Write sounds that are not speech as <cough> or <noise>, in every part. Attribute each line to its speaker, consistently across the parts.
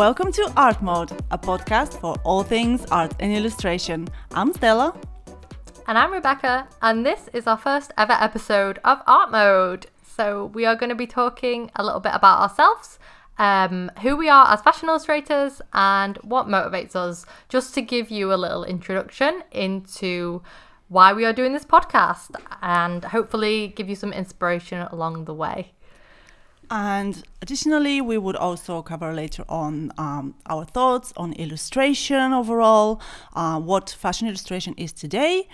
Speaker 1: Welcome to Art Mode, a podcast for all things art and illustration. I'm Stella.
Speaker 2: And I'm Rebecca, and this is our first ever episode of Art Mode. So, we are going to be talking a little bit about ourselves, um, who we are as fashion illustrators, and what motivates us, just to give you a little introduction into why we are doing this podcast and hopefully give you some inspiration along the way.
Speaker 1: And additionally, we would also cover later on um, our thoughts on illustration overall, uh, what fashion illustration is today,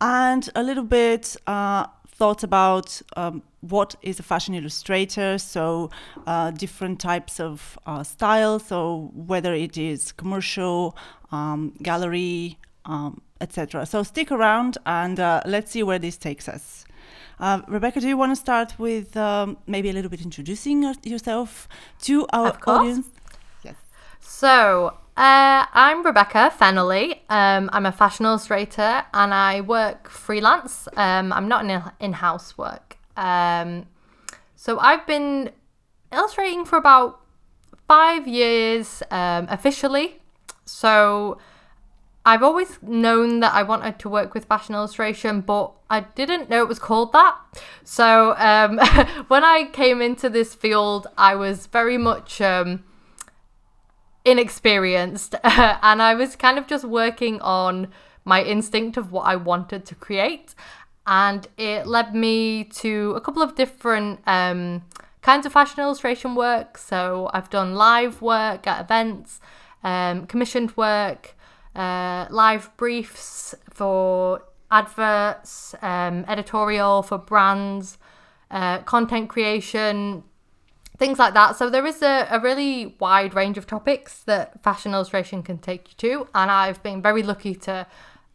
Speaker 1: and a little bit uh, thoughts about um, what is a fashion illustrator. So, uh, different types of uh, styles. So, whether it is commercial, um, gallery, um, etc. So, stick around and uh, let's see where this takes us. Uh, Rebecca, do you want to start with um, maybe a little bit introducing yourself to our audience?
Speaker 2: Yes. So, uh, I'm Rebecca Fennelly. Um, I'm a fashion illustrator and I work freelance. Um, I'm not in in house work. Um, so, I've been illustrating for about five years um, officially. So, I've always known that I wanted to work with fashion illustration, but I didn't know it was called that. So um, <laughs> when I came into this field, I was very much um, inexperienced, <laughs> and I was kind of just working on my instinct of what I wanted to create, and it led me to a couple of different um, kinds of fashion illustration work. So I've done live work at events, um, commissioned work uh, live briefs for adverts, um, editorial for brands, uh, content creation, things like that. So there is a, a really wide range of topics that fashion illustration can take you to, and I've been very lucky to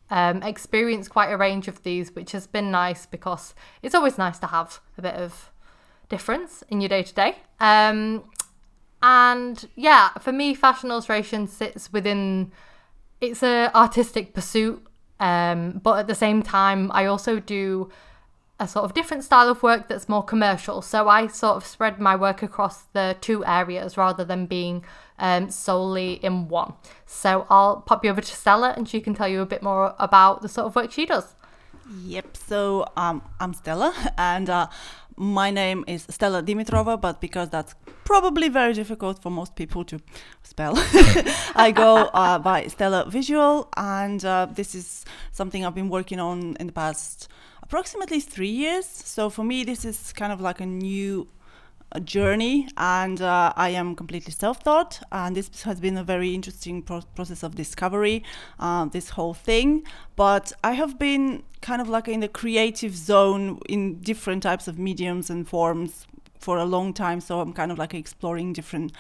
Speaker 2: um, experience quite a range of these, which has been nice because it's always nice to have a bit of difference in your day to day. And yeah, for me, fashion illustration sits within it's a artistic pursuit, um, but at the same time, I also do a sort of different style of work that's more commercial. So I sort of spread my work across the two areas rather than being um, solely in one. So I'll pop you over to Stella and she can tell you a bit more about the sort of work she does.
Speaker 1: Yep. So um, I'm Stella, <laughs> and uh, my name is Stella Dimitrova, but because that's probably very difficult for most people to spell, <laughs> I go uh, by Stella Visual, and uh, this is something I've been working on in the past approximately three years. So for me, this is kind of like a new journey and uh, I am completely self-taught and this has been a very interesting pro- process of discovery uh, this whole thing but I have been kind of like in the creative zone in different types of mediums and forms for a long time so I'm kind of like exploring different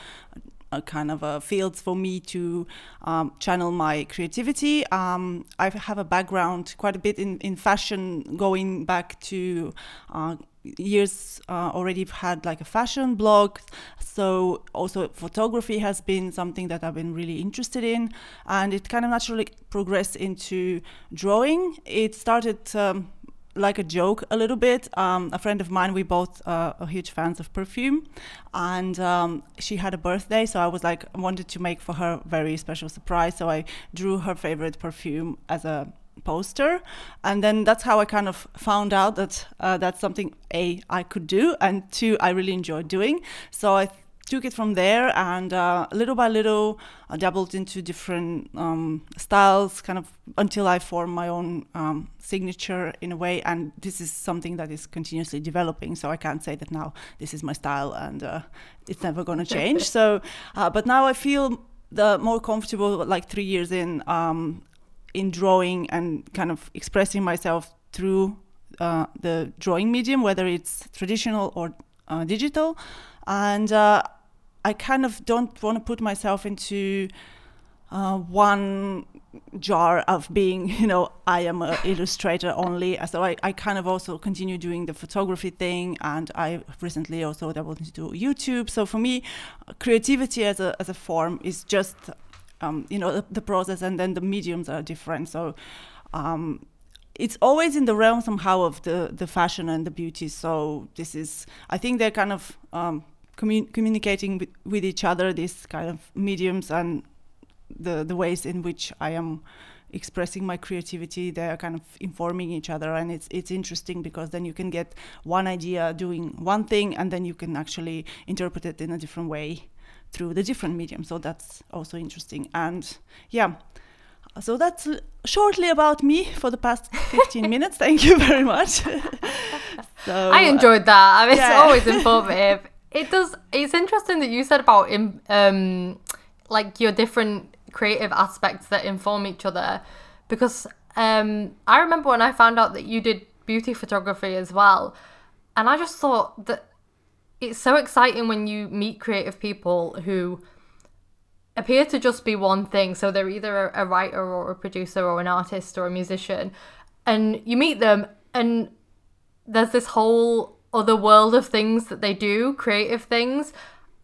Speaker 1: uh, kind of uh, fields for me to um, channel my creativity. Um, I have a background quite a bit in, in fashion, going back to uh, years uh, already had like a fashion blog so also photography has been something that i've been really interested in and it kind of naturally progressed into drawing it started um, like a joke a little bit. Um, a friend of mine, we both uh, are huge fans of perfume, and um, she had a birthday, so I was like, wanted to make for her very special surprise. So I drew her favorite perfume as a poster. And then that's how i kind of found out that uh, that's something a i could do and two i really enjoyed doing. So i th- took it from there and uh, little by little I dabbled into different um, styles kind of until I formed my own um, signature in a way. And this is something that is continuously developing. So I can't say that now this is my style and uh, it's never going to change. <laughs> So uh, but now I feel the more comfortable like three years in um, in drawing and kind of expressing myself through uh, the drawing medium, whether it's traditional or uh, digital. And uh, I kind of don't want to put myself into uh, one jar of being, <laughs> you know, I am an illustrator only. So I, I kind of also continue doing the photography thing, and I recently also dabbled into YouTube. So for me, creativity as a as a form is just um, you know the, the, process and then the mediums are different. So um, it's always in the realm somehow of the the fashion and the beauty. So this is i think they're kind of um, commun- communicating with, with each other, these kind of mediums and the the ways in which I am expressing my creativity. They're kind of informing each other and it's it's interesting because then you can get one idea doing one thing and then you can actually interpret it in a different way through the different medium so that's also interesting. And yeah so that's shortly about me for the past 15 <laughs> minutes. Thank you very much. <laughs>
Speaker 2: So, i enjoyed that. I mean, yeah. it's always informative. <laughs> It does it's interesting that you said about um like your different creative aspects that inform each other because um, I remember when I found out that you did beauty photography as well, and I just thought that it's so exciting when you meet creative people who appear to just be one thing. So they're either a, writer or a producer or an artist or a musician, and you meet them, and there's this whole other world of things that they do, creative things,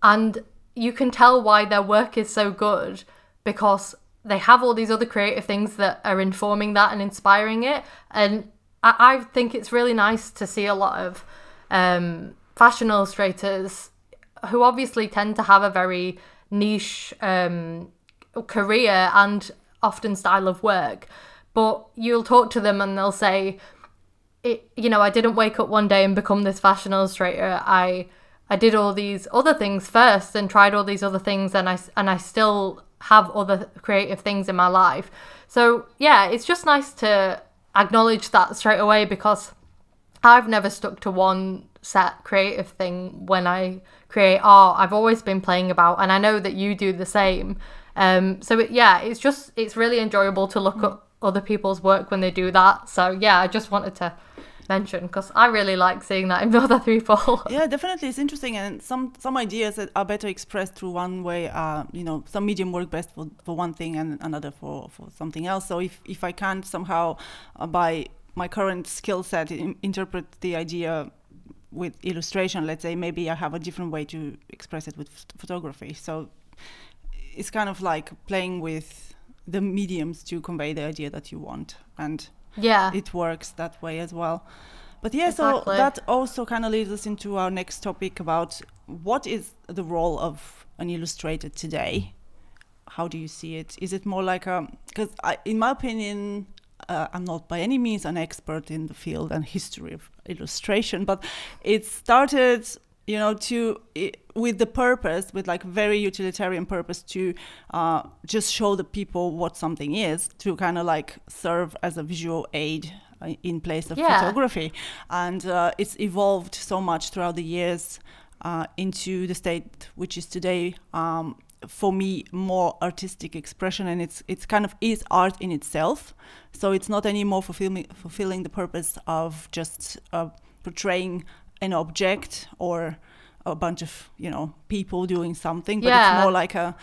Speaker 2: and you can tell why their work is so good because they have all these other creative things that are informing that and inspiring it. And I, I think it's really nice to see a lot of um, fashion illustrators who obviously tend to have a very niche um, career and often style of work. But you'll talk to them and they'll say, it, you know, I didn't wake up one day and become this fashion illustrator. I I did all these other things first and tried all these other things and I and I still have other creative things in my life. So, yeah, it's just nice to acknowledge that straight away because I've never stuck to one set creative thing when I create art. I've always been playing about, and I know that you do the same. Um, so it, yeah, it's just it's really enjoyable to look at other people's work when they do that. So yeah, I just wanted to mention because I really like seeing that in the <laughs> other people.
Speaker 1: yeah, definitely, it's interesting, and some some ideas that are better expressed through one way. Uh, you know, some medium work best for, for one thing and another for for something else. So if if I can't somehow uh, by my current skill set interpret the idea with illustration, let's say maybe I have a different way to express it with photography. So it's kind of like playing with the mediums to convey the idea that you want and
Speaker 2: yeah
Speaker 1: it works that way as well but yeah exactly. so that also kind of leads us into our next topic about what is the role of an illustrator today how do you see it is it more like a because in my opinion uh, i'm not by any means an expert in the field and history of illustration but it started you know to it, with the purpose with like very utilitarian purpose to uh, just show the people what something is to kind of like serve as a visual aid uh, in place of yeah. photography and uh, it's evolved so much throughout the years uh, into the state which is today um, for me more artistic expression and it's it's kind of is art in itself so it's not anymore fulfilling fulfilling the purpose of just uh, portraying an object or a bunch of you know people doing something but yeah. it's more like a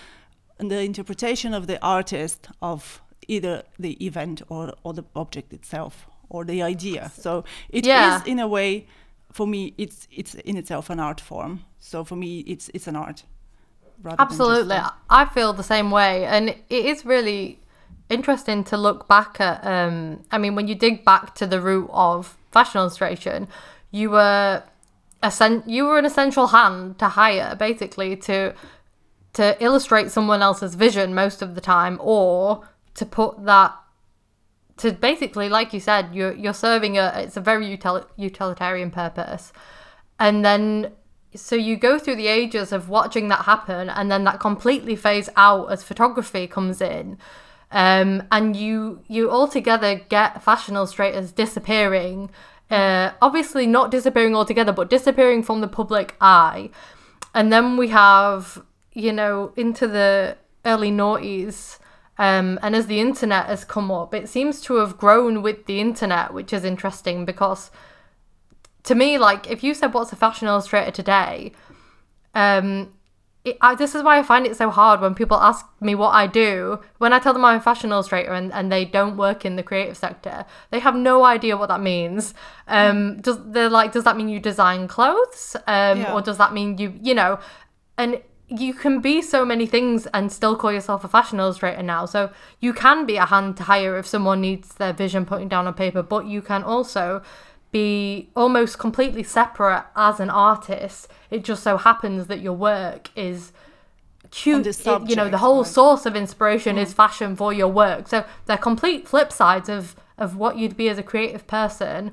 Speaker 1: the interpretation of the artist of either the event or, or the object itself or the idea so it yeah. is in a way for me it's it's in itself an art form so for me it's it's an art
Speaker 2: absolutely. i feel the same way. And it is really interesting to look back at um i mean when you dig back to the root of fashion illustration you were a you were an essential hand to hire basically to to illustrate someone else's vision most of the time or to put that to basically like you said you're you're serving a it's a very util, utilitarian purpose. And then so you go through the ages of watching that happen and then that completely fades out as photography comes in um, and you you altogether get fashion illustrators disappearing uh, obviously not disappearing altogether, but disappearing from the public eye. And then we have, you know, into the early noughties. Um, and as the internet has come up, it seems to have grown with the internet, which is interesting because to me, like, if you said what's a fashion illustrator today, um, it, I, this is why I find it so hard when people ask me what I do. When I tell them I'm a fashion illustrator and, and they don't work in the creative sector, they have no idea what that means. Um, does they're like, does that mean you design clothes? Um, yeah. or does that mean you, you know, and you can be so many things and still call yourself a fashion illustrator now. So you can be a hand to hire if someone needs their vision putting down on paper, but you can also be almost completely separate as an artist. It just so happens that your work is cute. it- you know, the whole
Speaker 1: right.
Speaker 2: source of inspiration is fashion for your work. So they're complete flip sides of of what you'd be as a creative person.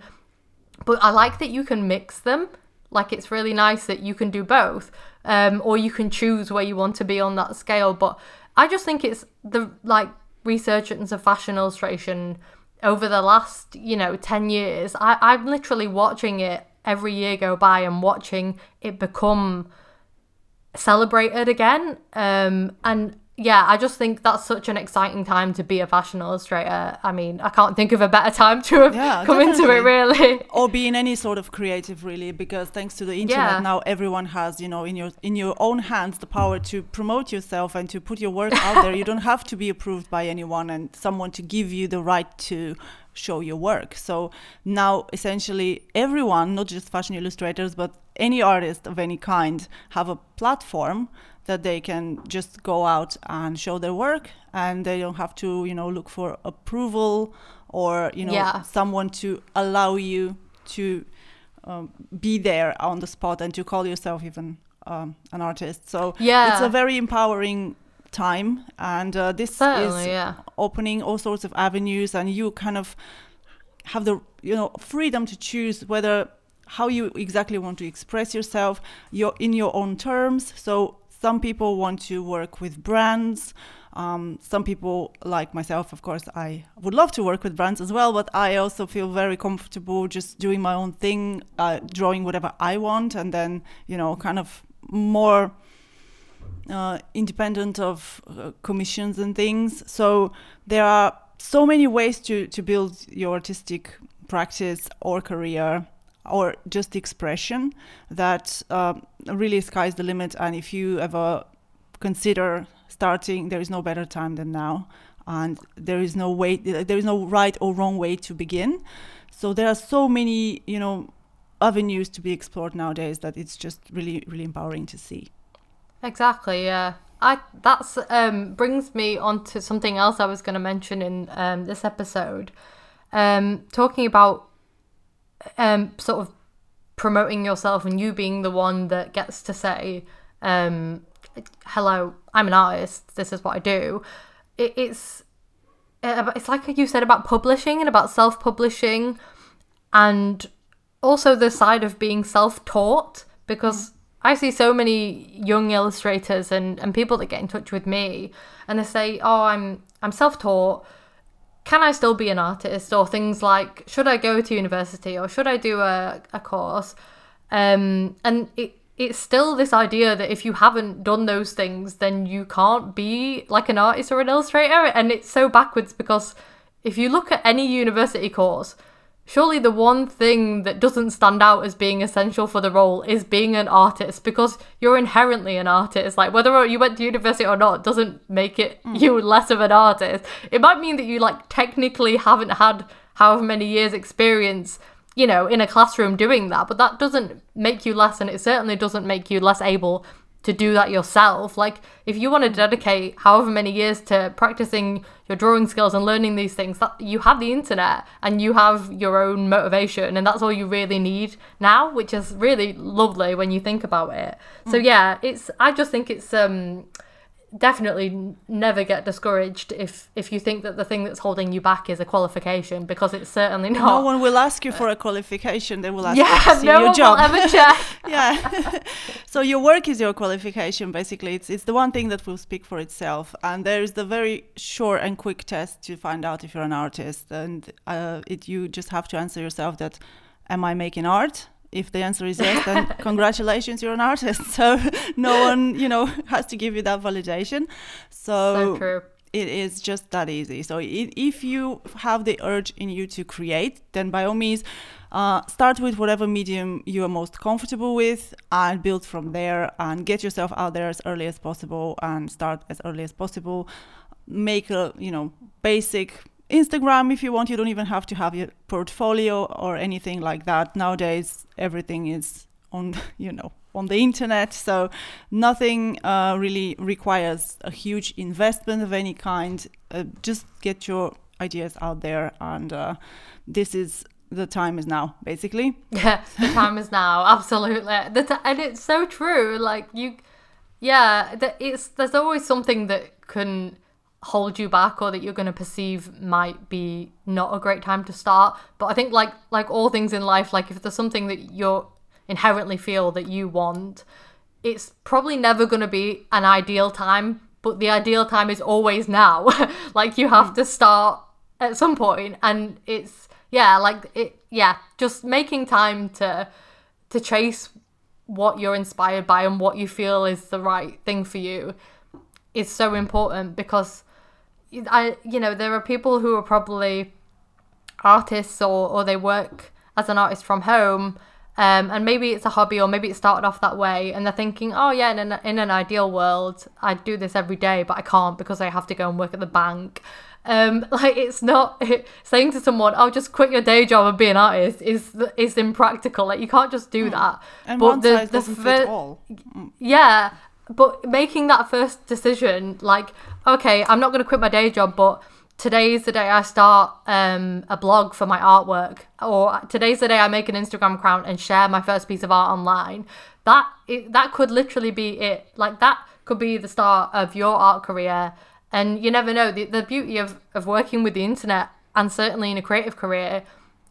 Speaker 2: But I like that you can mix them. Like it's really nice that you can do both, um, or you can choose where you want to be on that scale. But I just think it's the like resurgence of fashion illustration over the last you know ten years. I I'm literally watching it every year go by and watching it become celebrated again. Um, and yeah, I just think that's such an exciting time to be a fashion illustrator. I mean, I can't think of a better time to have
Speaker 1: Yeah,
Speaker 2: come into it, really.
Speaker 1: or be in any sort of creative really because thanks to the internet
Speaker 2: Yeah.
Speaker 1: now everyone has you know in your in your own hands the power to promote yourself and to put your work out there you don't have to be approved by anyone and someone to give you the right to show your work so now essentially everyone not just fashion illustrators but any artist of any kind have a platform that they can just go out and show their work and they don't have to you know look for approval or you know
Speaker 2: Yeah.
Speaker 1: someone to allow you to um, be there on the spot and to call yourself even um, an artist. So it's a very empowering time, and uh, this
Speaker 2: Certainly,
Speaker 1: is
Speaker 2: yeah.
Speaker 1: opening all sorts of avenues, and you kind of have the you know freedom to choose whether how you exactly want to express yourself your in your own terms so some people want to work with brands um, some people like myself of course i would love to work with brands as well but i also feel very comfortable just doing my own thing uh, drawing whatever i want and then you know kind of more uh, independent of uh, commissions and things. So there are so many ways to, to build your artistic practice or career or just expression that um, really sky's the limit. And if you ever consider starting, there is no better time than now. And there is no way, there is no right or wrong way to begin. So there are so many, you know, avenues to be explored nowadays that it's just really, really empowering to see.
Speaker 2: Exactly. Yeah. I that's um brings me on to something else I was going to mention in um this episode, um talking about um sort of promoting yourself and you being the one that gets to say um hello I'm an artist this is what I do. It, it's uh, it's like you said about publishing and about self publishing and also the side of being self-taught because I see so many young illustrators and, and people that get in touch with me and they say, "Oh, I'm I'm self-taught. Can I still be an artist?" Or things like, "Should I go to university or should I do a, a course?" Um, and it it's still this idea that if you haven't done those things, then you can't be like an artist or an illustrator. And it's so backwards because if you look at any university course, surely the one thing that doesn't stand out as being essential for the role is being an artist because you're inherently an artist. Like whether you went to university or not doesn't make it mm. you less of an artist. It might mean that you like technically haven't had however many years experience you know, in a classroom doing that, but that doesn't make you less, and it certainly doesn't make you less able to do that yourself. Like, if you want to dedicate however many years to practicing your drawing skills and learning these things, that you have the internet and you have your own motivation, and that's all you really need now, which is really lovely when you think about it. So yeah, it's. I just think it's um definitely never get discouraged if if you think that the thing that's holding you back is a qualification because it's certainly not.
Speaker 1: No one will ask you for a qualification. They will ask you
Speaker 2: yeah,
Speaker 1: to see
Speaker 2: no
Speaker 1: your
Speaker 2: one
Speaker 1: job.
Speaker 2: will ever <laughs> check.
Speaker 1: yeah. <laughs> so your work is your qualification. Basically, it's it's the one thing that will speak for itself. And there is the very short and quick test to find out if you're an artist. And uh, it you just have to answer yourself that, am I making art? If the answer is yes, then <laughs> congratulations, you're an artist. <laughs> So no one, you know, <laughs> has to give you that validation.
Speaker 2: so true.
Speaker 1: it is just that easy. So if you have the urge in you to create, then by all means, uh, start with whatever medium you are most comfortable with and build from there and get yourself out there as early as possible and start as early as possible. Make a, you know, basic Instagram if you want. You don't even have to have your portfolio or anything like that. Nowadays, everything is on, <laughs> you know, on the internet. So nothing uh, really requires a huge investment of any kind. Uh, just get your ideas out there, and uh, this is the time is now, basically.
Speaker 2: Yeah, <laughs> the time is now. Absolutely, the t- and it's so true. Like you, yeah, the, it's there's always something that can hold you back or that you're going to perceive might be not a great time to start. But I think like like all things in life, like if there's something that you're inherently feel that you want, it's probably never going to be an ideal time. But the ideal time is always now. <laughs> like you have to start at some point, and it's yeah, like it yeah, just making time to to chase what you're inspired by and what you feel is the right thing for you is so important because I you know there are people who are probably artists or or they work as an artist from home um, and maybe it's a hobby or maybe it started off that way and they're thinking oh yeah in an, in an ideal world I'd do this every day but I can't because I have to go and work at the bank um, <laughs> like it's not <laughs> saying to someone, "Oh, just quit your day job and be an artist." is is impractical. Like you can't just do mm. that.
Speaker 1: And but one the, size the doesn't fit all.
Speaker 2: Yeah, but making that first decision, like, okay, I'm not going to quit my day job, but today's the day I start um, a blog for my artwork, or today's the day I make an Instagram account and share my first piece of art online. That it, that could literally be it. Like that could be the start of your art career and you never know. The, the beauty of, of working with the internet, and certainly in a creative career,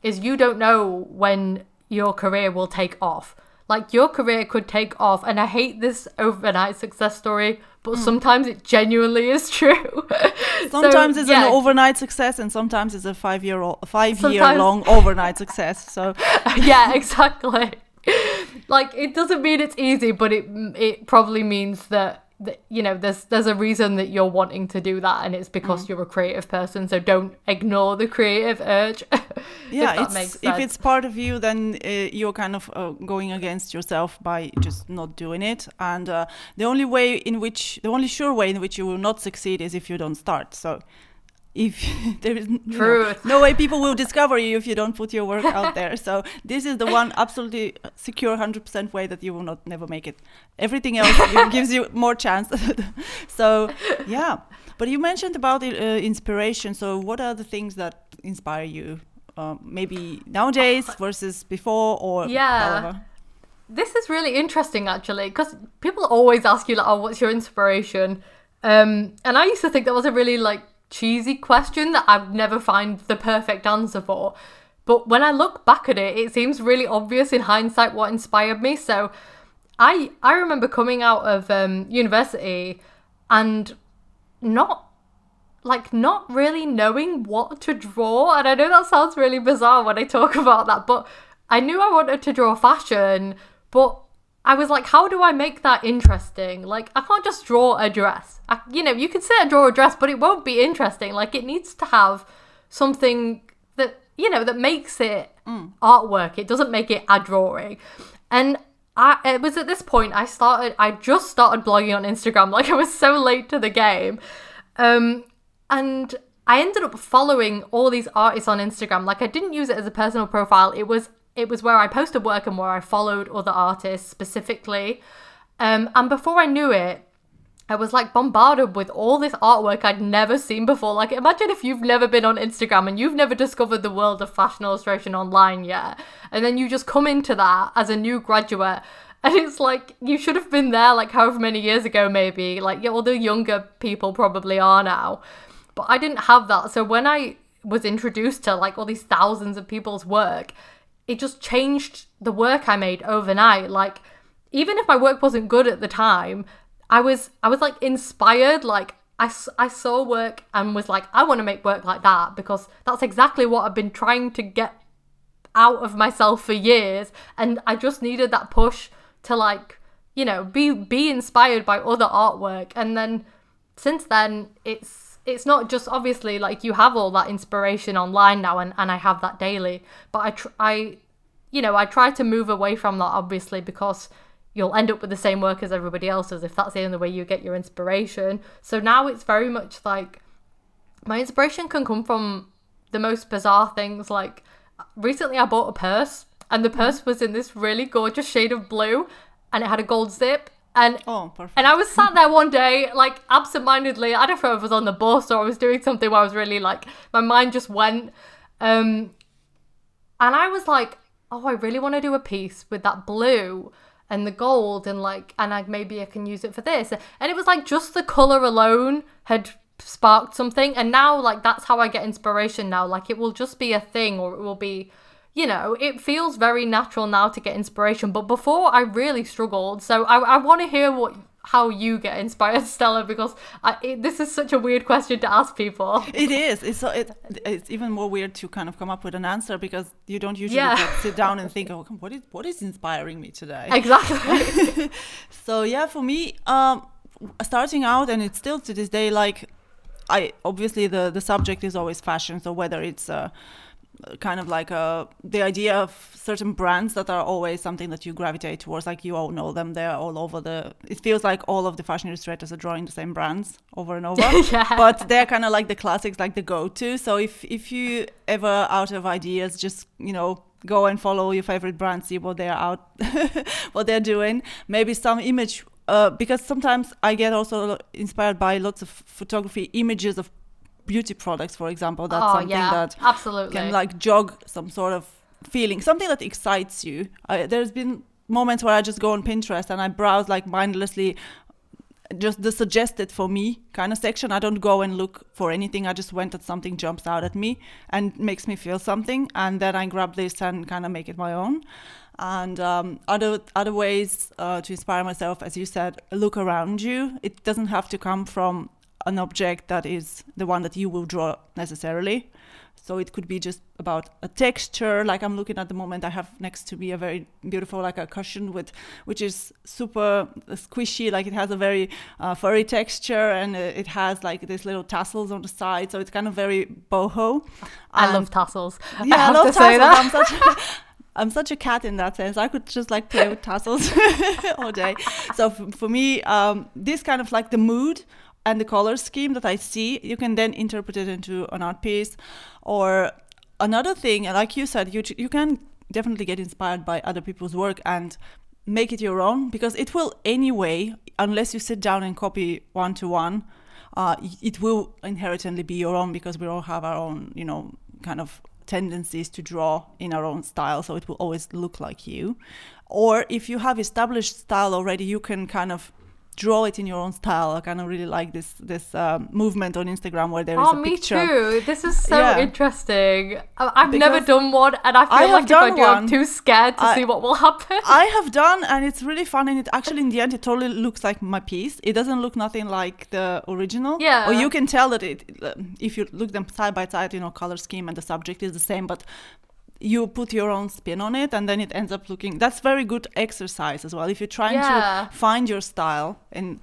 Speaker 2: is you don't know when your career will take off. Like your career could take off, and I hate this overnight success story, but mm. sometimes it genuinely is true. <laughs>
Speaker 1: sometimes so, it's yeah. an overnight success, and sometimes it's a five year old, five sometimes... year long overnight success. So <laughs>
Speaker 2: yeah, exactly. like it doesn't mean it's easy, but it it probably means that you know there's there's a reason that you're wanting to do that and it's because mm. you're a creative person so don't ignore the creative urge. <laughs>
Speaker 1: Yeah it's, if it's part of you then uh, you're kind of uh, going against yourself by just not doing it. And uh, the only way in which the only sure way in which you will not succeed is if you don't start. So if <laughs> there is know, no way people will discover you if you don't put your work <laughs> out there. So this is the one absolutely secure 100% way that you will not never make it. Everything else <laughs> gives you more chance. so yeah, but you mentioned about uh, inspiration. So what are the things that inspire you? Uh, maybe nowadays versus before or yeah. However?
Speaker 2: This is really interesting actually because people always ask you like, "Oh, what's your inspiration?" Um, and I used to think that was a really like cheesy question that I've never find the perfect answer for. But when I look back at it, it seems really obvious in hindsight what inspired me. So I I remember coming out of um, university and not like not really knowing what to draw. And I know that sounds really bizarre when I talk <laughs> about that, but I knew I wanted to draw fashion, but I was like, how do I make that interesting? Like, I can't just draw a dress. I, you know, you can sit and draw a dress, but it won't be interesting. Like, it needs to have something that, you know, that makes it mm. artwork. It doesn't make it a drawing. And I, it was at this point I started, I just started blogging on Instagram. <laughs> Like, I was so late to the game. Um, and I ended up following all these artists on Instagram. Like, I didn't use it as a personal profile, it was it was where I posted work and where I followed other artists specifically. Um, and before I knew it, I was like bombarded with all this artwork I'd never seen before. Like, imagine if you've never been on Instagram and you've never discovered the world of fashion illustration online yet, and then you just come into that as a new graduate. And it's like you should have been there like however many years ago, maybe. Like, yeah, all the younger people probably are now. But I didn't have that. So when I was introduced to like all these thousands of people's work, it just changed the work I made overnight. Like, even if my work wasn't good at the time, I was I was like inspired. Like, I, I saw work and was like, I want to make work like that because that's exactly what I've been trying to get out of myself for years. And I just needed that push to like, you know, be be inspired by other artwork. And then since then, it's it's not just obviously like you have all that inspiration online now and, and I have that daily but I tr- I you know I try to move away from that obviously because you'll end up with the same work as everybody else does if that's the only way you get your inspiration. So now it's very much like my inspiration can come from the most bizarre things like recently I bought a purse and the mm-hmm. purse was in this really gorgeous shade of blue and it had a gold zip and
Speaker 1: oh,
Speaker 2: and I was sat there one day, like absentmindedly. I don't know if I was on the bus or I was doing something where I was really like my mind just went. Um, And I was like, oh, I really want to do a piece with that blue and the gold and like and I maybe I can use it for this. And it was like just the color alone had sparked something and now like that's how I get inspiration now. Like it will just be a thing or it will be you know, it feels very natural now to get inspiration, but before I really struggled. So I, I want to hear what how you get inspired, <laughs> Stella, because I, it, this is such a weird question to ask people.
Speaker 1: It is. It's so it, it's even more weird to kind of come up with an answer because you don't usually
Speaker 2: Yeah.
Speaker 1: sit down and think, oh, what is what is inspiring me today?
Speaker 2: Exactly. <laughs>
Speaker 1: so yeah, for me, um, starting out, and it's still to this day, like I obviously the the subject is always fashion. So whether it's uh, kind of like uh, the idea of certain brands that are always something that you gravitate towards, like you all know them, they're all over the. It feels like all of the fashion illustrators are drawing the same brands over and over. <laughs>
Speaker 2: Yeah.
Speaker 1: But they're kind of like the classics, like the go-to. So if if you ever out of ideas, just you know go and follow your favorite brand, see what they're out, <laughs> what they're doing. Maybe some image, uh, because sometimes I get also inspired by lots of photography images of beauty products, for example. That's
Speaker 2: oh
Speaker 1: something
Speaker 2: yeah,
Speaker 1: that
Speaker 2: absolutely.
Speaker 1: can like jog some sort of feeling, something that excites you. I, there's been moments where I just go on Pinterest and I browse like mindlessly just the suggested for me kind of section. I don't go and look for anything. I just went at something jumps out at me and makes me feel something, and then I grab this and kind of make it my own. And um, other other ways uh, to inspire myself, as you said, look around you. It doesn't have to come from an object that is the one that you will draw necessarily. So it could be just about a texture. Like I'm looking at the moment, I have next to me a very beautiful, like a cushion with, which is super squishy. Like it has a very uh, furry texture, and uh, it has like these little tassels on the side. So it's kind of very boho.
Speaker 2: I
Speaker 1: And-
Speaker 2: love tassels. <laughs>
Speaker 1: yeah, I,
Speaker 2: have
Speaker 1: love
Speaker 2: to say
Speaker 1: tassels.
Speaker 2: that.
Speaker 1: I'm such, a, <laughs> I'm such a cat in that sense. I could just like play with tassels <laughs> all day. So f- for me, um, this kind of like the mood and the color scheme that I see, you can then interpret it into an art piece. Or another thing, like you said, you you can definitely get inspired by other people's work and make it your own because it will anyway, unless you sit down and copy one to one it will inherently be your own because we all have our own, you know, kind of tendencies to draw in our own style. So it will always look like you. Or if you have established style already, you can kind of draw it in your own style. I kind of really like this this um, movement on Instagram where there is
Speaker 2: Oh,
Speaker 1: a picture.
Speaker 2: Oh, me too. This is so
Speaker 1: Yeah.
Speaker 2: interesting. I've never done one, and I feel
Speaker 1: I
Speaker 2: like if I do, I'm too scared to
Speaker 1: I-
Speaker 2: see what will happen.
Speaker 1: I have done, and it's really fun. And it actually, in the end, it totally looks like my piece. It doesn't look nothing like the original.
Speaker 2: Yeah.
Speaker 1: Or you can tell that it, uh, if you look them side by side, you know, color scheme and the subject is the same, but you put your own spin on it, and then it ends up looking. That's very good exercise as well. If you're trying
Speaker 2: Yeah.
Speaker 1: to find your style and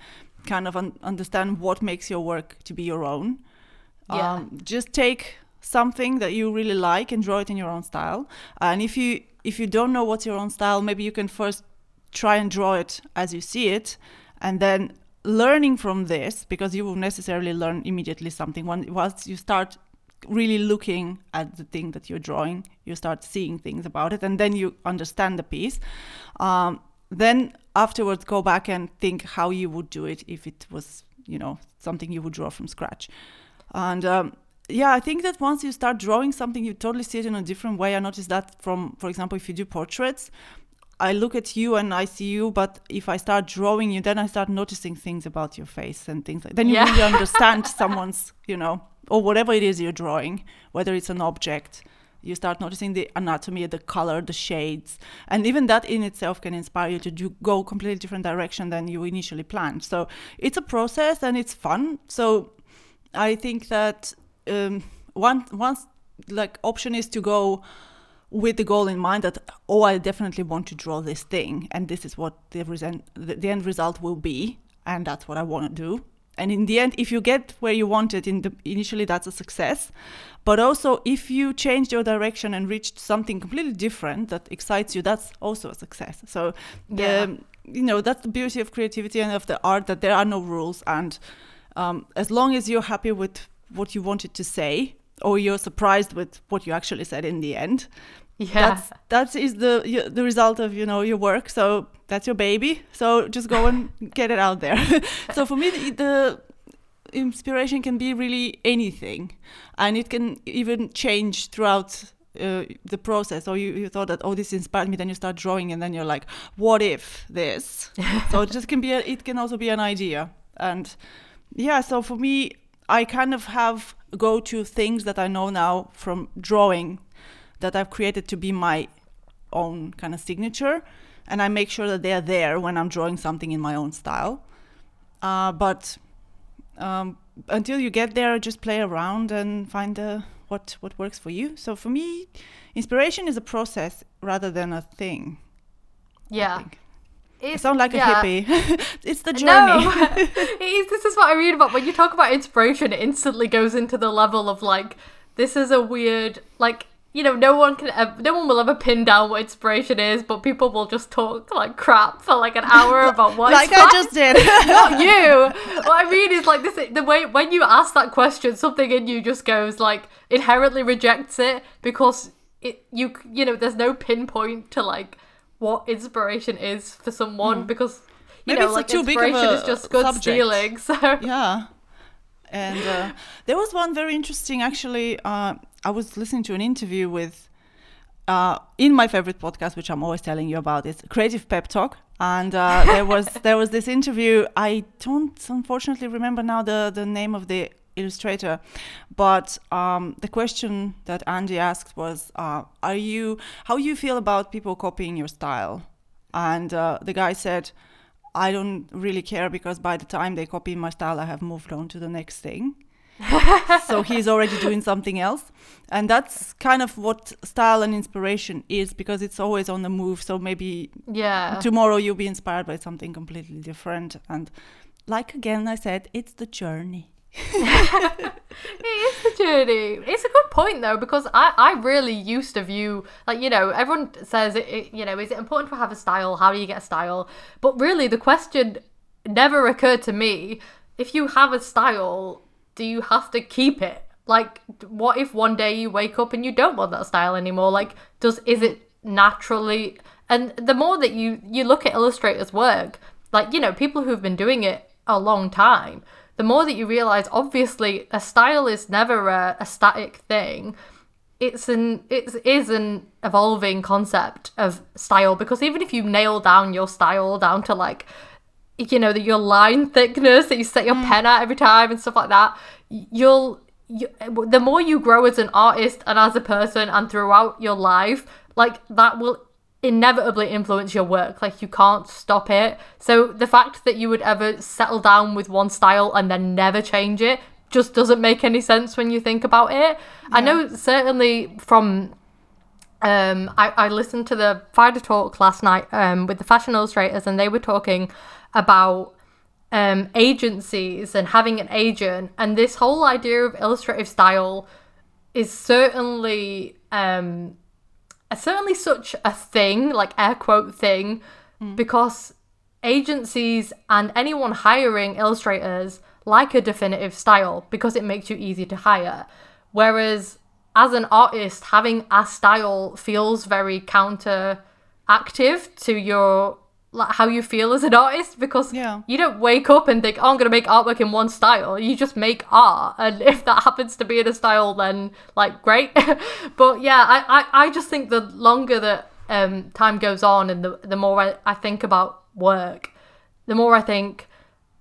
Speaker 1: kind of un- understand what makes your work to be your own,
Speaker 2: Yeah.
Speaker 1: um, just take something that you really like and draw it in your own style. And if you if you don't know what's your own style, maybe you can first try and draw it as you see it, and then learning from this because you will necessarily learn immediately something. When once you start really looking at the thing that you're drawing, you start seeing things about it, and then you understand the piece. Um, then afterwards, go back and think how you would do it if it was, you know, something you would draw from scratch. And um, yeah, I think that once you start drawing something, you totally see it in a different way. I noticed that from, for example, if you do portraits, I look at you and I see you, but if I start drawing you, then I start noticing things about your face and things like. Then you
Speaker 2: Yeah.
Speaker 1: really <laughs> understand someone's, you know, or whatever it is you're drawing, whether it's an object. You start noticing the anatomy, the color, the shades, and even that in itself can inspire you to do, go completely different direction than you initially planned. So it's a process and it's fun. So I think that um, one once like option is to go with the goal in mind that oh I definitely want to draw this thing and this is what the, resent, the, the end result will be and that's what I want to do. And in the end, if you get where you wanted, in the initially that's a success. But also, if you changed your direction and reached something completely different that excites you, that's also a success. So, the,
Speaker 2: Yeah.
Speaker 1: you know, that's the beauty of creativity and of the art that there are no rules. And um, as long as you're happy with what you wanted to say, or you're surprised with what you actually said in the end,
Speaker 2: yeah.
Speaker 1: that's that is the the result of you know your work. So that's your baby. So just go and <laughs> get it out there. <laughs> So for me the, the inspiration can be really anything. And it can even change throughout uh, the process. Or you, you thought that oh this inspired me. Then you start drawing and then you're like what if this? <laughs> So it just can be a, it can also be an idea. And yeah so for me i kind of have go to things that i know now from drawing that i've created to be my own kind of signature and i make sure that they're there when i'm drawing something in my own style uh, but um, until you get there just play around and find the what what works for you. So for me, inspiration is a process rather than a thing.
Speaker 2: Yeah.
Speaker 1: think. I sound like
Speaker 2: yeah.
Speaker 1: a hippie. <laughs> it's the journey.
Speaker 2: No, <laughs> <laughs> it is, this is what I read about. When you talk about inspiration, it instantly goes into the level of like, this is a weird, like, you know, no one can, ev- no one will ever pin down what inspiration is, but people will just talk like crap for like an hour <laughs> about what.
Speaker 1: like I just did. <laughs>
Speaker 2: not <laughs> you. What I mean is like this the way when you ask that question, something in you just goes like inherently rejects it because it you you know there's no pinpoint to like what inspiration is for someone hmm. because you.
Speaker 1: Maybe
Speaker 2: know like
Speaker 1: too big of
Speaker 2: inspiration
Speaker 1: a
Speaker 2: is just good
Speaker 1: subject.
Speaker 2: stealing. So
Speaker 1: yeah. And uh, there was one very interesting, actually. Uh, I was listening to an interview with, uh, in my favorite podcast, which I'm always telling you about, it's Creative Pep Talk. And uh, there was <laughs> there was this interview. I don't unfortunately remember now the the name of the illustrator, but um, the question that Andy asked was, uh, "Are you how you feel about people copying your style?" And uh, the guy said, I don't really care because by the time they copy my style, I have moved on to the next thing. <laughs> so he's already doing something else. And that's kind of what style and inspiration is because it's always on the move. So maybe
Speaker 2: yeah.
Speaker 1: tomorrow you'll be inspired by something completely different. And like again, I said, it's the journey. <laughs>
Speaker 2: It is the journey. It's a good point though because I, I really used to view like you know everyone says it, it you know is it important to have a style? How do you get a style? But really the question never occurred to me. If you have a style, do you have to keep it? Like what if one day you wake up and you don't want that style anymore? Like does is it naturally and the more that you you look at illustrators work like you know people who've been doing it a long time the more that you realize obviously a style is never a, a static thing. It's an it is an evolving concept of style because even if you nail down your style down to like you know that your line thickness that you set your mm. pen at every time and stuff like that you'll you, the more you grow as an artist and as a person and throughout your life like that will inevitably influence your work. Like you can't stop it. So the fact that you would ever settle down with one style and then never change it just doesn't make any sense when you think about it. I know certainly from um, I, I listened to the Fider Talk last night um, with the fashion illustrators, and they were talking about um, agencies and having an agent, and this whole idea of illustrative style is certainly um, certainly such a thing, like air quote thing, mm. because agencies and anyone hiring illustrators like a definitive style because it makes you easy to hire. Whereas as an artist, having a style feels very counteractive to your like how you feel as an artist because
Speaker 1: Yeah.
Speaker 2: you don't wake up and think, oh, I'm gonna make artwork in one style. You just make art, and if that happens to be in a style, then like great. <laughs> but yeah, I, I, I just think the longer that um, time goes on, and the the more I, I think about work, the more I think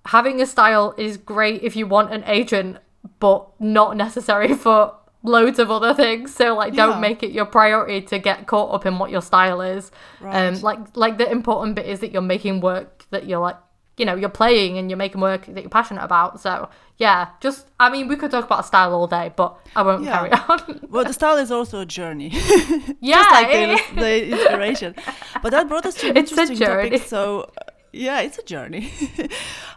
Speaker 2: having a style is great if you want an agent, but not necessary <laughs> for loads of other things. So like, don't make it your priority to get caught up in what your style is. Um,
Speaker 1: Right.
Speaker 2: like like the important bit is that you're making work that you're like, you know, you're playing and you're making work that you're passionate about. So yeah, just I mean, we could talk about style all day, but I won't
Speaker 1: Yeah.
Speaker 2: carry on. <laughs>
Speaker 1: Well, the style is also a journey.
Speaker 2: yeah, <laughs>
Speaker 1: just like the, the inspiration. But that brought us to an <laughs>
Speaker 2: It's a
Speaker 1: interesting topic.
Speaker 2: journey.
Speaker 1: So, uh, yeah, it's a journey.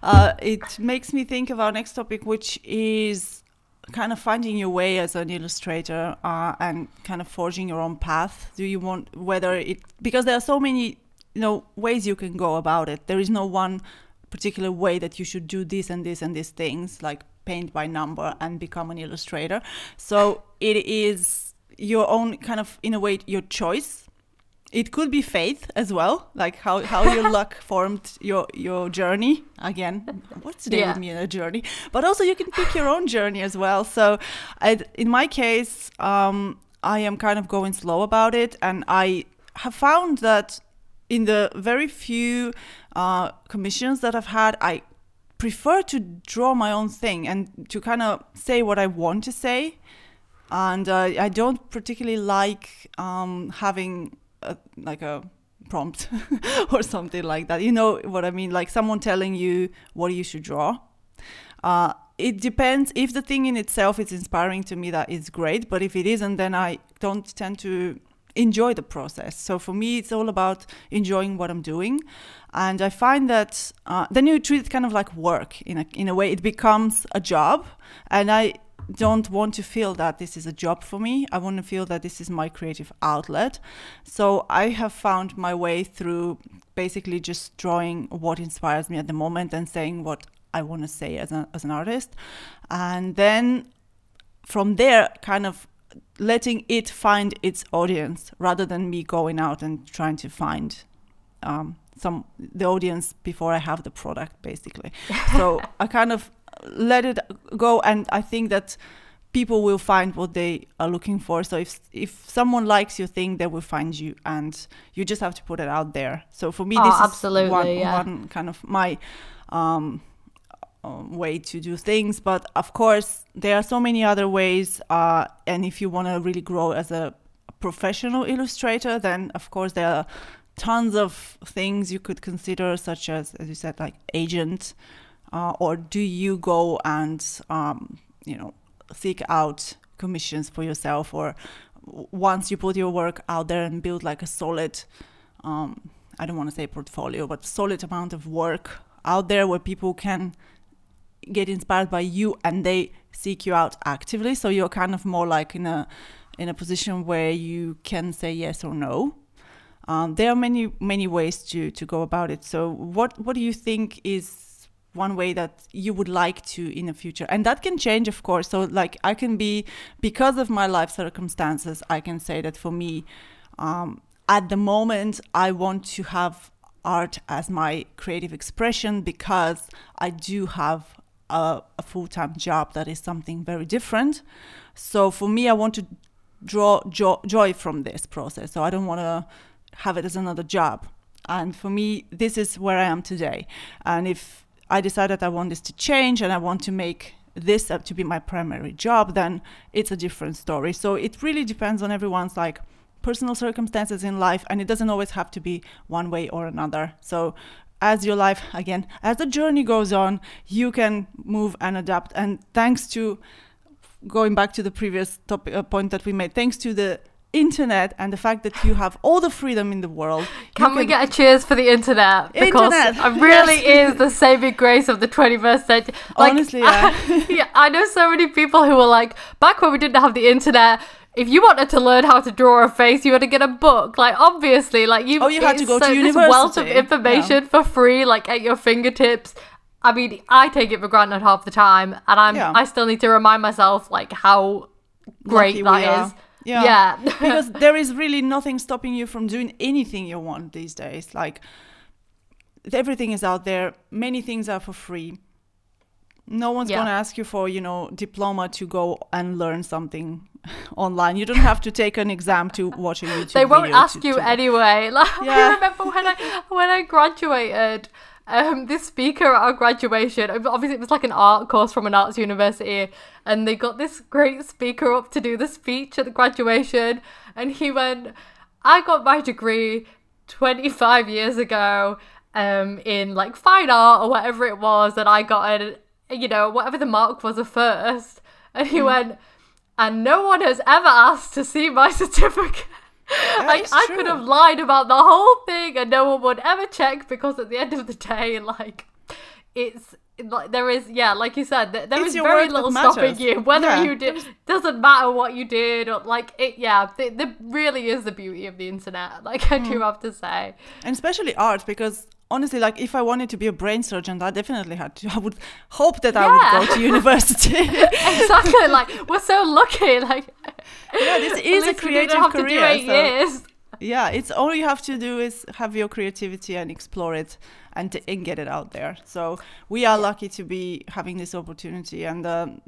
Speaker 1: uh, it makes me think of our next topic, which is kind of finding your way as an illustrator uh, and kind of forging your own path. Do you want whether it because there are so many you know ways you can go about it. There is no one particular way that you should do this and this and these things like paint by number and become an illustrator. So it is your own kind of in a way your choice it could be faith as well like how, how your <laughs> luck formed your your journey again what's today
Speaker 2: Yeah.
Speaker 1: with me in a journey but also you can pick your own journey as well so I, in my case um, I am kind of going slow about it, and I have found that in the very few uh, commissions that I've had, I prefer to draw my own thing and to kind of say what I want to say. And uh, I don't particularly like um, having like a prompt <laughs> or something like that. You know what I mean? Like someone telling you what you should draw. Uh, it depends. If the thing in itself is inspiring to me, that is great. But if it isn't, then I don't tend to enjoy the process. So for me, it's all about enjoying what I'm doing. And I find that uh, then you treat it kind of like work in a, in a way. It becomes a job. And I don't want to feel that this is a job for me. I want to feel that this is my creative outlet. So I have found my way through basically just drawing what inspires me at the moment and saying what I want to say as, a, as an artist. And then from there, kind of letting it find its audience rather than me going out and trying to find um, some the audience before I have the product, basically. <laughs> so I kind of let it go, and I think that people will find what they are looking for. So if if someone likes your thing, they will find you, and you just have to put it out there. So for me,
Speaker 2: Oh,
Speaker 1: this is one,
Speaker 2: yeah.
Speaker 1: one kind of my um, um, way to do things. But of course, there are so many other ways. Uh, and if you want to really grow as a professional illustrator, then of course there are tons of things you could consider, such as, as you said, like agent, uh, or do you go and um, you know seek out commissions for yourself, or once you put your work out there and build like a solid, um, I don't want to say portfolio, but solid amount of work out there where people can get inspired by you and they seek you out actively so you're kind of more like in a in a position where you can say yes or no? Um, there are many many ways to to go about it. So what what do you think is one way that you would like to in the future. And that can change of course. So like i can be because of my life circumstances i can say that for me um, at the moment i want to have art as my creative expression because i do have a, a full-time job that is something very different. So for me i want to draw jo- joy from this process. So i don't want to have it as another job. And for me this is where i am today. And if i decide that i want this to change and i want to make this up to be my primary job then it's a different story. So it really depends on everyone's like personal circumstances in life and it doesn't always have to be one way or another. So as your life again as the journey goes on you can move and adapt. And thanks to going back to the previous topic uh, point that we made thanks to the internet and the fact that you have all the freedom in the world <gasps> you
Speaker 2: Can we get a cheers for the internet? Because
Speaker 1: Internet,
Speaker 2: it really <laughs>
Speaker 1: yes.
Speaker 2: is the saving grace of the 21st century. Like,
Speaker 1: Honestly, <laughs> yeah.
Speaker 2: yeah, I know so many people who were like, back when we didn't have the internet, if you wanted to learn how to draw a face, you had to get a book. Like, obviously, like you.
Speaker 1: Oh, you had to go to
Speaker 2: so- This wealth of
Speaker 1: university.
Speaker 2: information for free, like at your fingertips. I mean, I take it for granted half the time, and I'm.
Speaker 1: Yeah.
Speaker 2: I still need to remind myself like how great
Speaker 1: Lucky
Speaker 2: that is.
Speaker 1: are. Yeah.
Speaker 2: Yeah. <laughs>
Speaker 1: because there is really nothing stopping you from doing anything you want these days. Like everything is out there. Many things are for free. No one's
Speaker 2: Yeah.
Speaker 1: going to ask you for, you know, diploma to go and learn something <laughs> online. You don't have to take an exam to watch a <laughs> YouTube
Speaker 2: they won't ask
Speaker 1: to-
Speaker 2: you
Speaker 1: to-
Speaker 2: anyway. Like I remember when I when I graduated, um, this speaker at our graduation, obviously it was like an art course from an arts university, and they got this great speaker up to do the speech at the graduation, and he went, "I got my degree 25 years ago." Um, in like fine art or whatever it was, and I got an, you know, whatever the mark was a first, and he went, and no one has ever asked to see my <laughs> certificate. <laughs> like
Speaker 1: is
Speaker 2: I could have lied about the whole thing and no one would ever check because at the end of the day, <laughs> like it's like there is yeah, like you said, th- there
Speaker 1: It's
Speaker 2: is very little stopping you. <laughs> Whether
Speaker 1: Yeah.
Speaker 2: you did doesn't matter what you did or like it yeah, the, the really is the beauty of the internet. Like I
Speaker 1: Hmm.
Speaker 2: do have to say.
Speaker 1: and especially art because honestly like if i wanted to be a brain surgeon i definitely had to i would hope that i would go to university
Speaker 2: Exactly, like we're so lucky. Like
Speaker 1: yeah this <laughs> is a
Speaker 2: least we didn't
Speaker 1: creative
Speaker 2: have to do
Speaker 1: career so-
Speaker 2: years.
Speaker 1: yeah it's all you have to do is have your creativity and explore it and, and get it out there so we are lucky to be having this opportunity and um,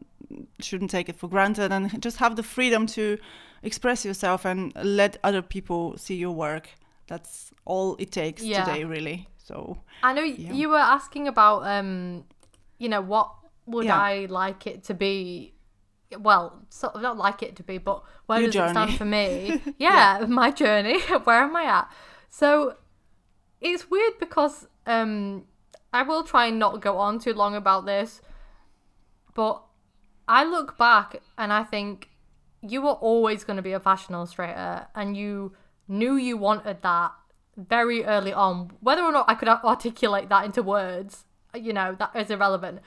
Speaker 1: shouldn't take it for granted and just have the freedom to express yourself and let other people see your work. That's all it takes
Speaker 2: Yeah.
Speaker 1: today, really. So
Speaker 2: I know
Speaker 1: Yeah.
Speaker 2: you were asking about, um, you know, what would
Speaker 1: Yeah.
Speaker 2: I like it to be? Well, sort of not like it to be, but where
Speaker 1: Your
Speaker 2: does it stand for me? <laughs> Yeah, <laughs> my journey. <laughs> where am I at? So it's weird because um, I will try and not go on too long about this, but I look back and I think you were always going to be a fashion illustrator, and you knew you wanted that very early on. Whether or not I could articulate that into words, you know, that is irrelevant.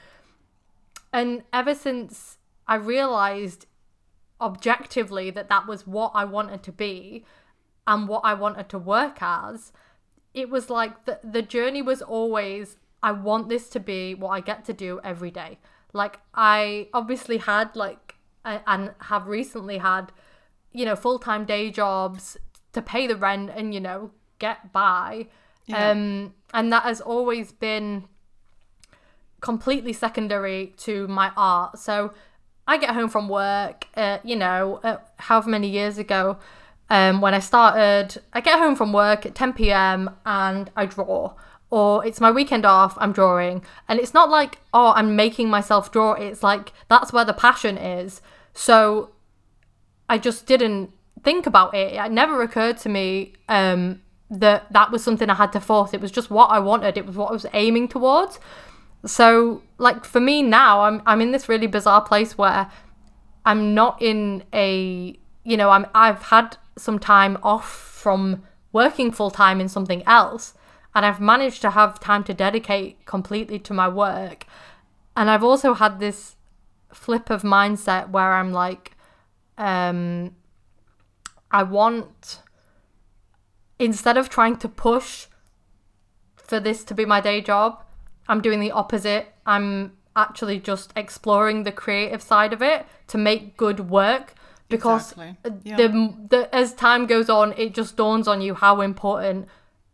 Speaker 2: And ever since I realized objectively that that was what I wanted to be and what I wanted to work as, it was like the, the journey was always I want this to be what I get to do every day. Like, I obviously had, like, and have recently had, you know, full time day jobs to pay the rent and, you know, get by.
Speaker 1: Yeah.
Speaker 2: Um, and that has always been completely secondary to my art. So I get home from work, uh, you know, uh, however many years ago um, when I started, I get home from work at 10 p.m. and I draw. Or it's my weekend off, I'm drawing. And it's not like, oh, I'm making myself draw. It's like that's where the passion is. So I just didn't think about it. It never occurred to me um, that that was something I had to force. It was just what I wanted. It was what I was aiming towards. So, like for me now, I'm I'm in this really bizarre place where I'm not in a you know I'm I've had some time off from working full time in something else, and I've managed to have time to dedicate completely to my work. And I've also had this flip of mindset where I'm like, um, I want instead of trying to push for this to be my day job, I'm doing the opposite. I'm actually just exploring the creative side of it to make good work because
Speaker 1: Exactly. Yeah.
Speaker 2: the, the as time goes on, it just dawns on you how important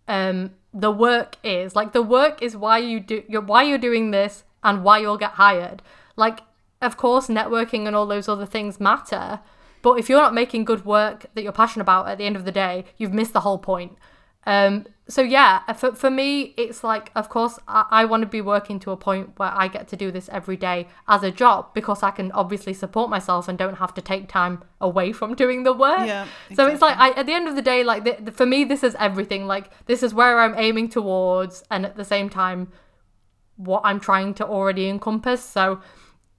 Speaker 2: um the work is. Like the work is why you do you're why you're doing this and why you'll get hired. Like of course networking and all those other things matter, but if you're not making good work that you're passionate about at the end of the day, you've missed the whole point. Um, so yeah, for, for me, it's like, of course, I, I want to be working to a point where I get to do this every day as a job because I can obviously support myself and don't have to take time away from doing the work.
Speaker 1: Yeah,
Speaker 2: So it's like, I, at the end of the day, like the, the- for me, this is everything. Like this is where I'm aiming towards, and at the same time, what I'm trying to already encompass. So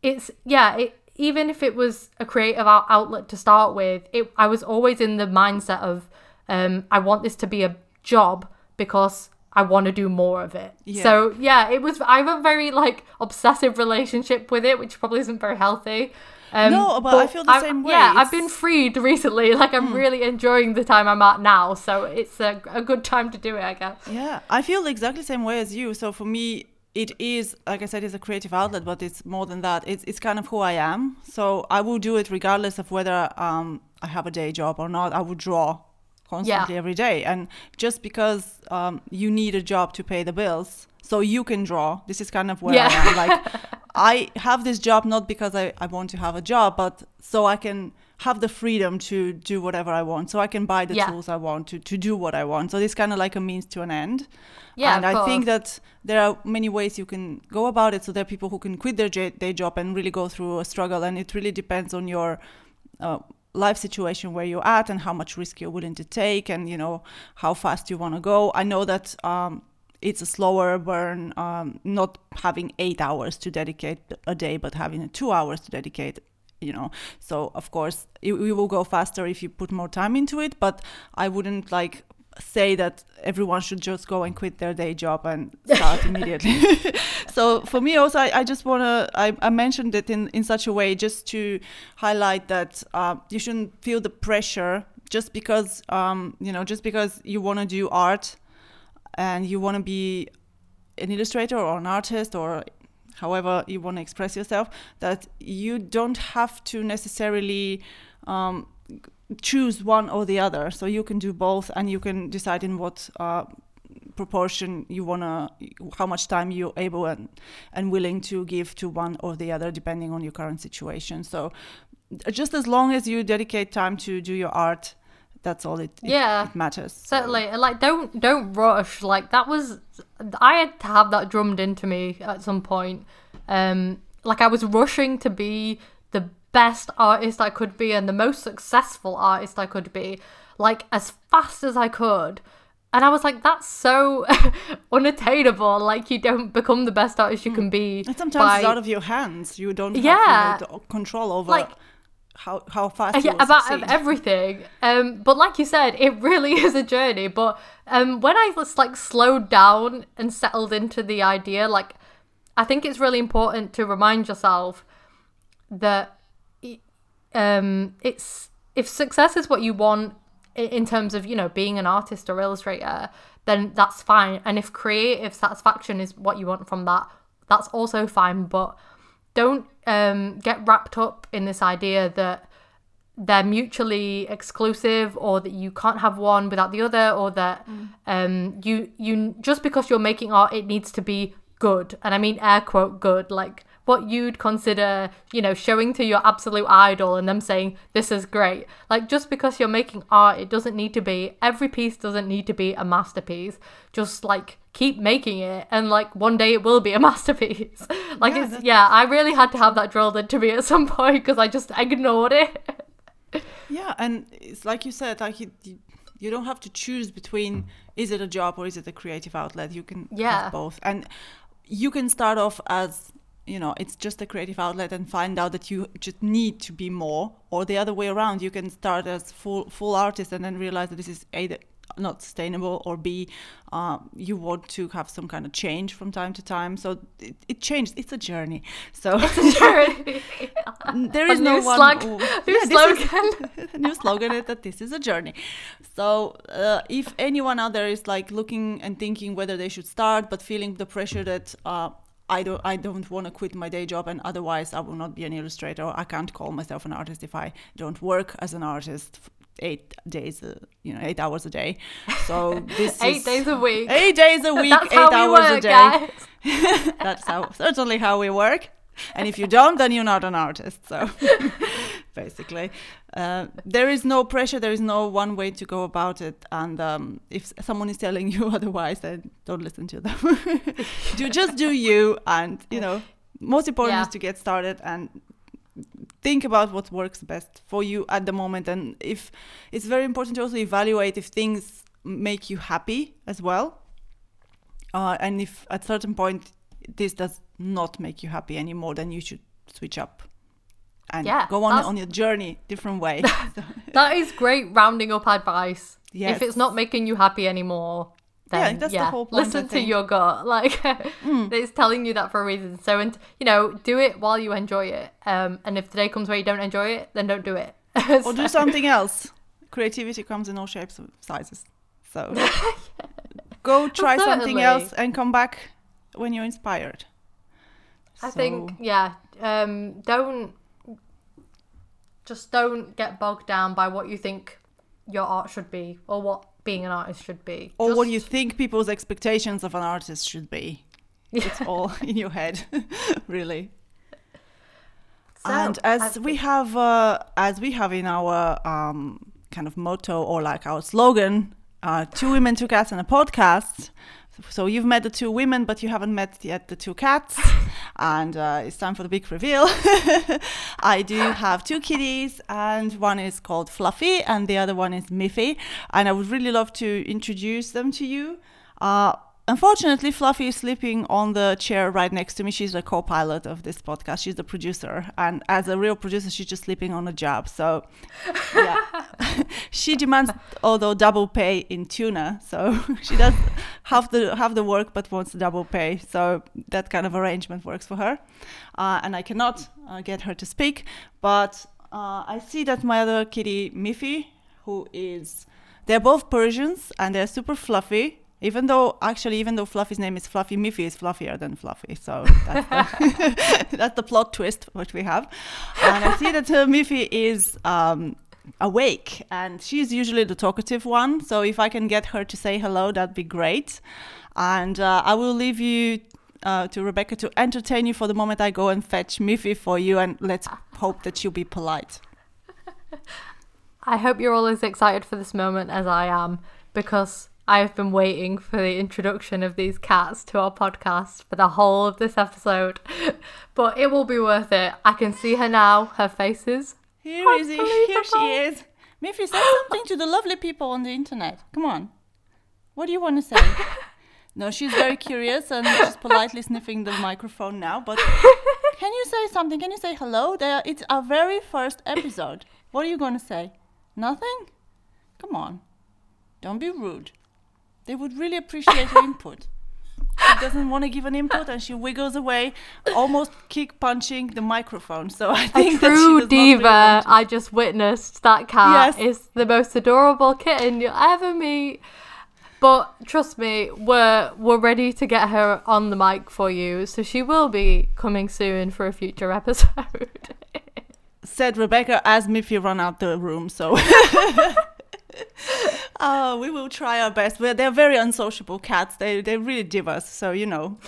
Speaker 2: it's yeah, it even if it was a creative out- outlet to start with, it I was always in the mindset of um I want this to be a job because I want to do more of it.
Speaker 1: Yeah.
Speaker 2: So yeah, it was I have a very like obsessive relationship with it, which probably isn't very healthy. Um,
Speaker 1: No, but I feel the
Speaker 2: I've-
Speaker 1: same way.
Speaker 2: Yeah, I've
Speaker 1: Hmm.
Speaker 2: been freed <laughs> recently. Like I'm really enjoying the time I'm at now, so it's a, a good time to do it, I guess.
Speaker 1: Yeah, I feel exactly the same way as you. So for me, it is like I said, it's a creative outlet, but it's more than that. It's it's kind of who I am. So I will do it regardless of whether um I have a day job or not. I would draw constantly every day, and just because um you need a job to pay the bills, so you can draw. This is kind of where
Speaker 2: Yeah.
Speaker 1: I am. Like <laughs> I have this job not because I I want to have a job, but so I can have the freedom to do whatever I want. So I can buy the
Speaker 2: Yeah.
Speaker 1: tools I want to to do what I want. So it's kind of like a means to an end.
Speaker 2: Yeah,
Speaker 1: and I think that there are many ways you can go about it. So there are people who can quit their j- day job and really go through a struggle, and it really depends on your uh, life situation where you're at and how much risk you're willing to take, and you know how fast you want to go. I know that. Um, it's a slower burn, um, not having eight hours to dedicate a day, but having two hours to dedicate you know so of course it will go faster if you put more time into it but i wouldn't like say that everyone should just go and quit their day job and <laughs> start immediately. <laughs> So for me also i, I just want to I, I mentioned it in, in such a way just to highlight that uh, you shouldn't feel the pressure just because um, you know just because you want to do art and you want to be an illustrator or an artist or however you want to express yourself that you don't have to necessarily um, choose one or the other so you can do both and you can decide in what uh, proportion you wanna, how much time you're able and and willing to give to one or the other, depending on your current situation. So, just as long as you dedicate time to do your art, that's all it, it-
Speaker 2: Yeah.
Speaker 1: it matters.
Speaker 2: Certainly, like don't don't rush. Like that was, I had to have that drummed into me at some point. Um, like I was rushing to be best artist I could be and the most successful artist I could be, like as fast as I could. And I was like, that's so <laughs> unattainable. Like you don't become the best artist you can be.
Speaker 1: And sometimes
Speaker 2: by-
Speaker 1: it's out of your hands. You don't have
Speaker 2: Yeah.
Speaker 1: you know, the control over
Speaker 2: Like-
Speaker 1: how how fast you
Speaker 2: yeah, about
Speaker 1: succeed.
Speaker 2: everything. Um, but like you said, it <laughs> really is a journey. But um, when I was like slowed down and settled into the idea, like I think it's really important to remind yourself that i- um, it's if success is what you want in terms of you know being an artist or illustrator, then that's fine. And if creative satisfaction is what you want from that, that's also fine. But don't um, get wrapped up in this idea that they're mutually exclusive or that you can't have one without the other or that um you you just because you're making art it needs to be good and i mean air quote good like what you'd consider you know showing to your absolute idol and them saying this is great. Like just because you're making art it doesn't need to be every piece doesn't need to be a masterpiece. Just like keep making it and like one day it will be a <laughs> masterpiece. <laughs> Like
Speaker 1: Yeah,
Speaker 2: it's
Speaker 1: that's-
Speaker 2: yeah i really had to have that drilled into me at some <laughs> point because i just ignored it.
Speaker 1: Yeah, and it's like you said, like you, you, you don't have to choose between is it a job or is it a creative outlet. You can
Speaker 2: Yeah.
Speaker 1: have both, and you can start off as you know it's just a creative outlet and find out that you just need to be more, or the other way around. You can start as full full artist and then realize that this is either not sustainable or b um, you want to have some kind of change from time to time so it, it changed it's a journey so journey. <laughs> there is
Speaker 2: A
Speaker 1: no
Speaker 2: new
Speaker 1: one who- <laughs>
Speaker 2: new
Speaker 1: Yeah, this is-
Speaker 2: slogan. <laughs>
Speaker 1: new slogan is that this is a journey. So uh, if anyone out there is like looking and thinking whether they should start, but feeling the pressure that uh, I don't, I don't want to quit my day job, and otherwise I will not be an illustrator. I can't call myself an artist if I don't work as an artist eight days, uh, you know, eight hours a day. So <laughs> this
Speaker 2: eight days a week
Speaker 1: eight days a <laughs> week,
Speaker 2: That's
Speaker 1: eight hours a day. <laughs> That's how certainly how we work. And if you don't, then you're not an artist. So basically, uh, there is no pressure. There is no one way to go about it. And um, if someone is telling <laughs> you otherwise, then don't listen to them. <laughs> do just do you. And you know, most important
Speaker 2: Yeah.
Speaker 1: is to get started and think about what works best for you at the moment. And if it's very important to also evaluate if things make you happy as well. Uh, and if at certain point this does not make you happy anymore, then you should switch up and
Speaker 2: Yeah,
Speaker 1: go on on your journey different way. <laughs> <laughs>
Speaker 2: That is great rounding up advice.
Speaker 1: Yes.
Speaker 2: If it's not making you happy anymore,
Speaker 1: Yeah,
Speaker 2: then
Speaker 1: that's the
Speaker 2: yeah,
Speaker 1: whole point,
Speaker 2: listen to.
Speaker 1: Mm.
Speaker 2: your gut. <laughs> Like it's telling you that for a reason. So and you know, do it while you enjoy it. Um, and if the day comes where you don't enjoy it, then don't do it.
Speaker 1: or do something else. Creativity comes in all shapes and sizes. So go try something else and come back when you're inspired.
Speaker 2: I
Speaker 1: So-
Speaker 2: think yeah. Um, don't just don't get bogged down by what you think your art should be or what being an artist should be.
Speaker 1: or what you think people's expectations of an artist should be. It's all <laughs> in your head, <laughs> really.
Speaker 2: So,
Speaker 1: and as we have, uh, as we have in our um, kind of motto or like our slogan, uh, two women, two cats, and a podcast. So you've met the two women, but you haven't met yet the two cats, <laughs> and uh, it's time for the big reveal. <laughs> I do have two kitties, and one is called Fluffy, and the other one is Miffy, and I would really love to introduce them to you. Uh, Unfortunately, Fluffy is sleeping on the chair right next to me. She's the co-pilot of this podcast. She's the producer, and as a real producer, she's just sleeping on a job. So, yeah, <laughs> she demands although double pay in tuna. So <laughs> she does half the half the work, but wants double pay. So that kind of arrangement works for her, uh, and I cannot uh, get her to speak. But uh, I see that my other kitty Miffy, who is, they're both Persians and they're super fluffy. Even though, actually, even though Fluffy's name is Fluffy, Miffy is fluffier than Fluffy. So that's the, <laughs> that's the plot twist which we have. And I see that uh, Miffy is um, awake, and she's usually the talkative one. So if I can get her to say hello, that'd be great. And uh, I will leave you uh, to Rebecca to entertain you for the moment I go and fetch Miffy for you, and let's hope that she'll be polite. <laughs>
Speaker 2: I hope you're all as excited for this moment as I am because I have been waiting for the introduction of these cats to our podcast for the whole of this episode. <laughs> But it will be worth it. I can see her now, her faces.
Speaker 1: Here is he. Here she is. Miffy, say <gasps> something to the lovely people on the internet. Come on. What do you want to say? <laughs> no, she's very curious and she's politely sniffing the microphone now. But <laughs> can you say something? Can you say hello? There, it's our very first episode. What are you going to say? Nothing? Come on. Don't be rude. They would really appreciate your input. She doesn't want to give an input and she wiggles away, almost kick punching the microphone. So I think she
Speaker 2: true
Speaker 1: really
Speaker 2: diva.
Speaker 1: want
Speaker 2: I just witnessed that cat
Speaker 1: Yes.
Speaker 2: is the most adorable kitten you'll ever meet. But trust me, we're we're ready to get her on the mic for you, so she will be coming soon for a future episode. <laughs>
Speaker 1: said Rebecca as Miffy run out the room. So <laughs> <laughs> uh, we will try our best. But they're very unsociable cats. They they really divas. So you know,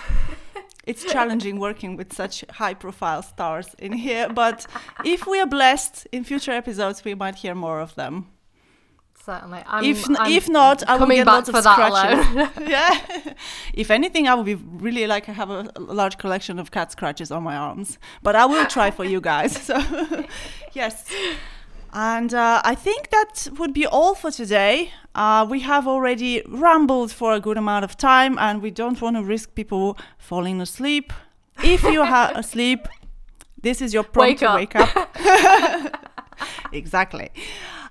Speaker 1: <laughs> it's challenging working with such high profile stars in here. But if we are blessed in future episodes, we might hear more of them.
Speaker 2: Certainly. I'm,
Speaker 1: if
Speaker 2: I'm
Speaker 1: if not, I will get lots of scratches. <laughs> yeah. if anything, I would be really like to have a, a large collection of cat scratches on my arms. But I will try for you guys. So, yes. And uh, I think that would be all for today. Uh, we have already rambled for a good amount of time, and we don't want to risk people falling asleep. If you are <laughs> asleep, this is your prompt
Speaker 2: Wake
Speaker 1: to
Speaker 2: up.
Speaker 1: wake up. <laughs> exactly.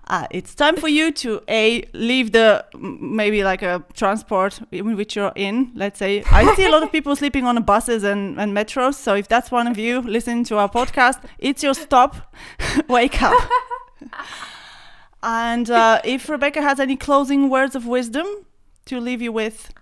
Speaker 1: Uh, it's time for you to a leave the maybe like a transport in which you're in. Let's say I see a lot of people sleeping on the buses and, and metros. So if that's one of you listening to our podcast, it's your stop. <laughs> Wake up. And uh, if Rebecca has any closing words of wisdom to leave you with,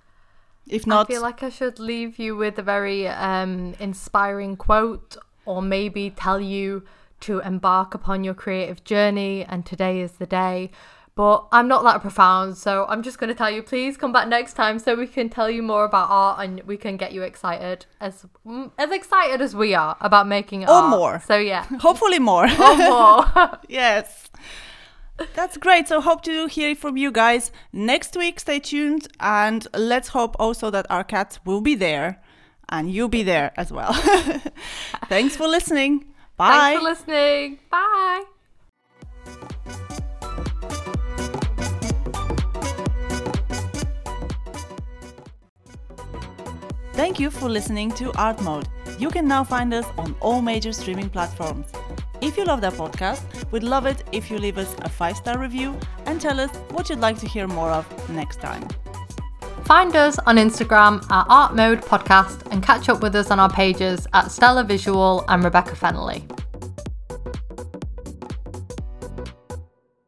Speaker 1: if not,
Speaker 2: I feel like I should leave you with a very um, inspiring quote, or maybe tell you to embark upon your creative journey, and today is the day. But I'm not that profound, so I'm just going to tell you please come back next time so we can tell you more about art and we can get you excited as mm, as excited as we are about making
Speaker 1: Or
Speaker 2: art.
Speaker 1: more.
Speaker 2: So yeah, <laughs>
Speaker 1: hopefully more. <laughs>
Speaker 2: or more. <laughs>
Speaker 1: yes. That's great. So hope to hear from you guys next week. Stay tuned and let's hope also that our cats will be there and you'll be there as well. Thanks for listening. Bye.
Speaker 2: Thanks for listening. Bye.
Speaker 1: Thank you for listening to Art Mode. You can now find us on all major streaming platforms. If you love that podcast, we'd love it if you leave us a five star review and tell us what you'd like to hear more of next time.
Speaker 2: Find us on Instagram at Art Mode Podcast and catch up with us on our pages at Stella Visual and Rebecca Fennelly.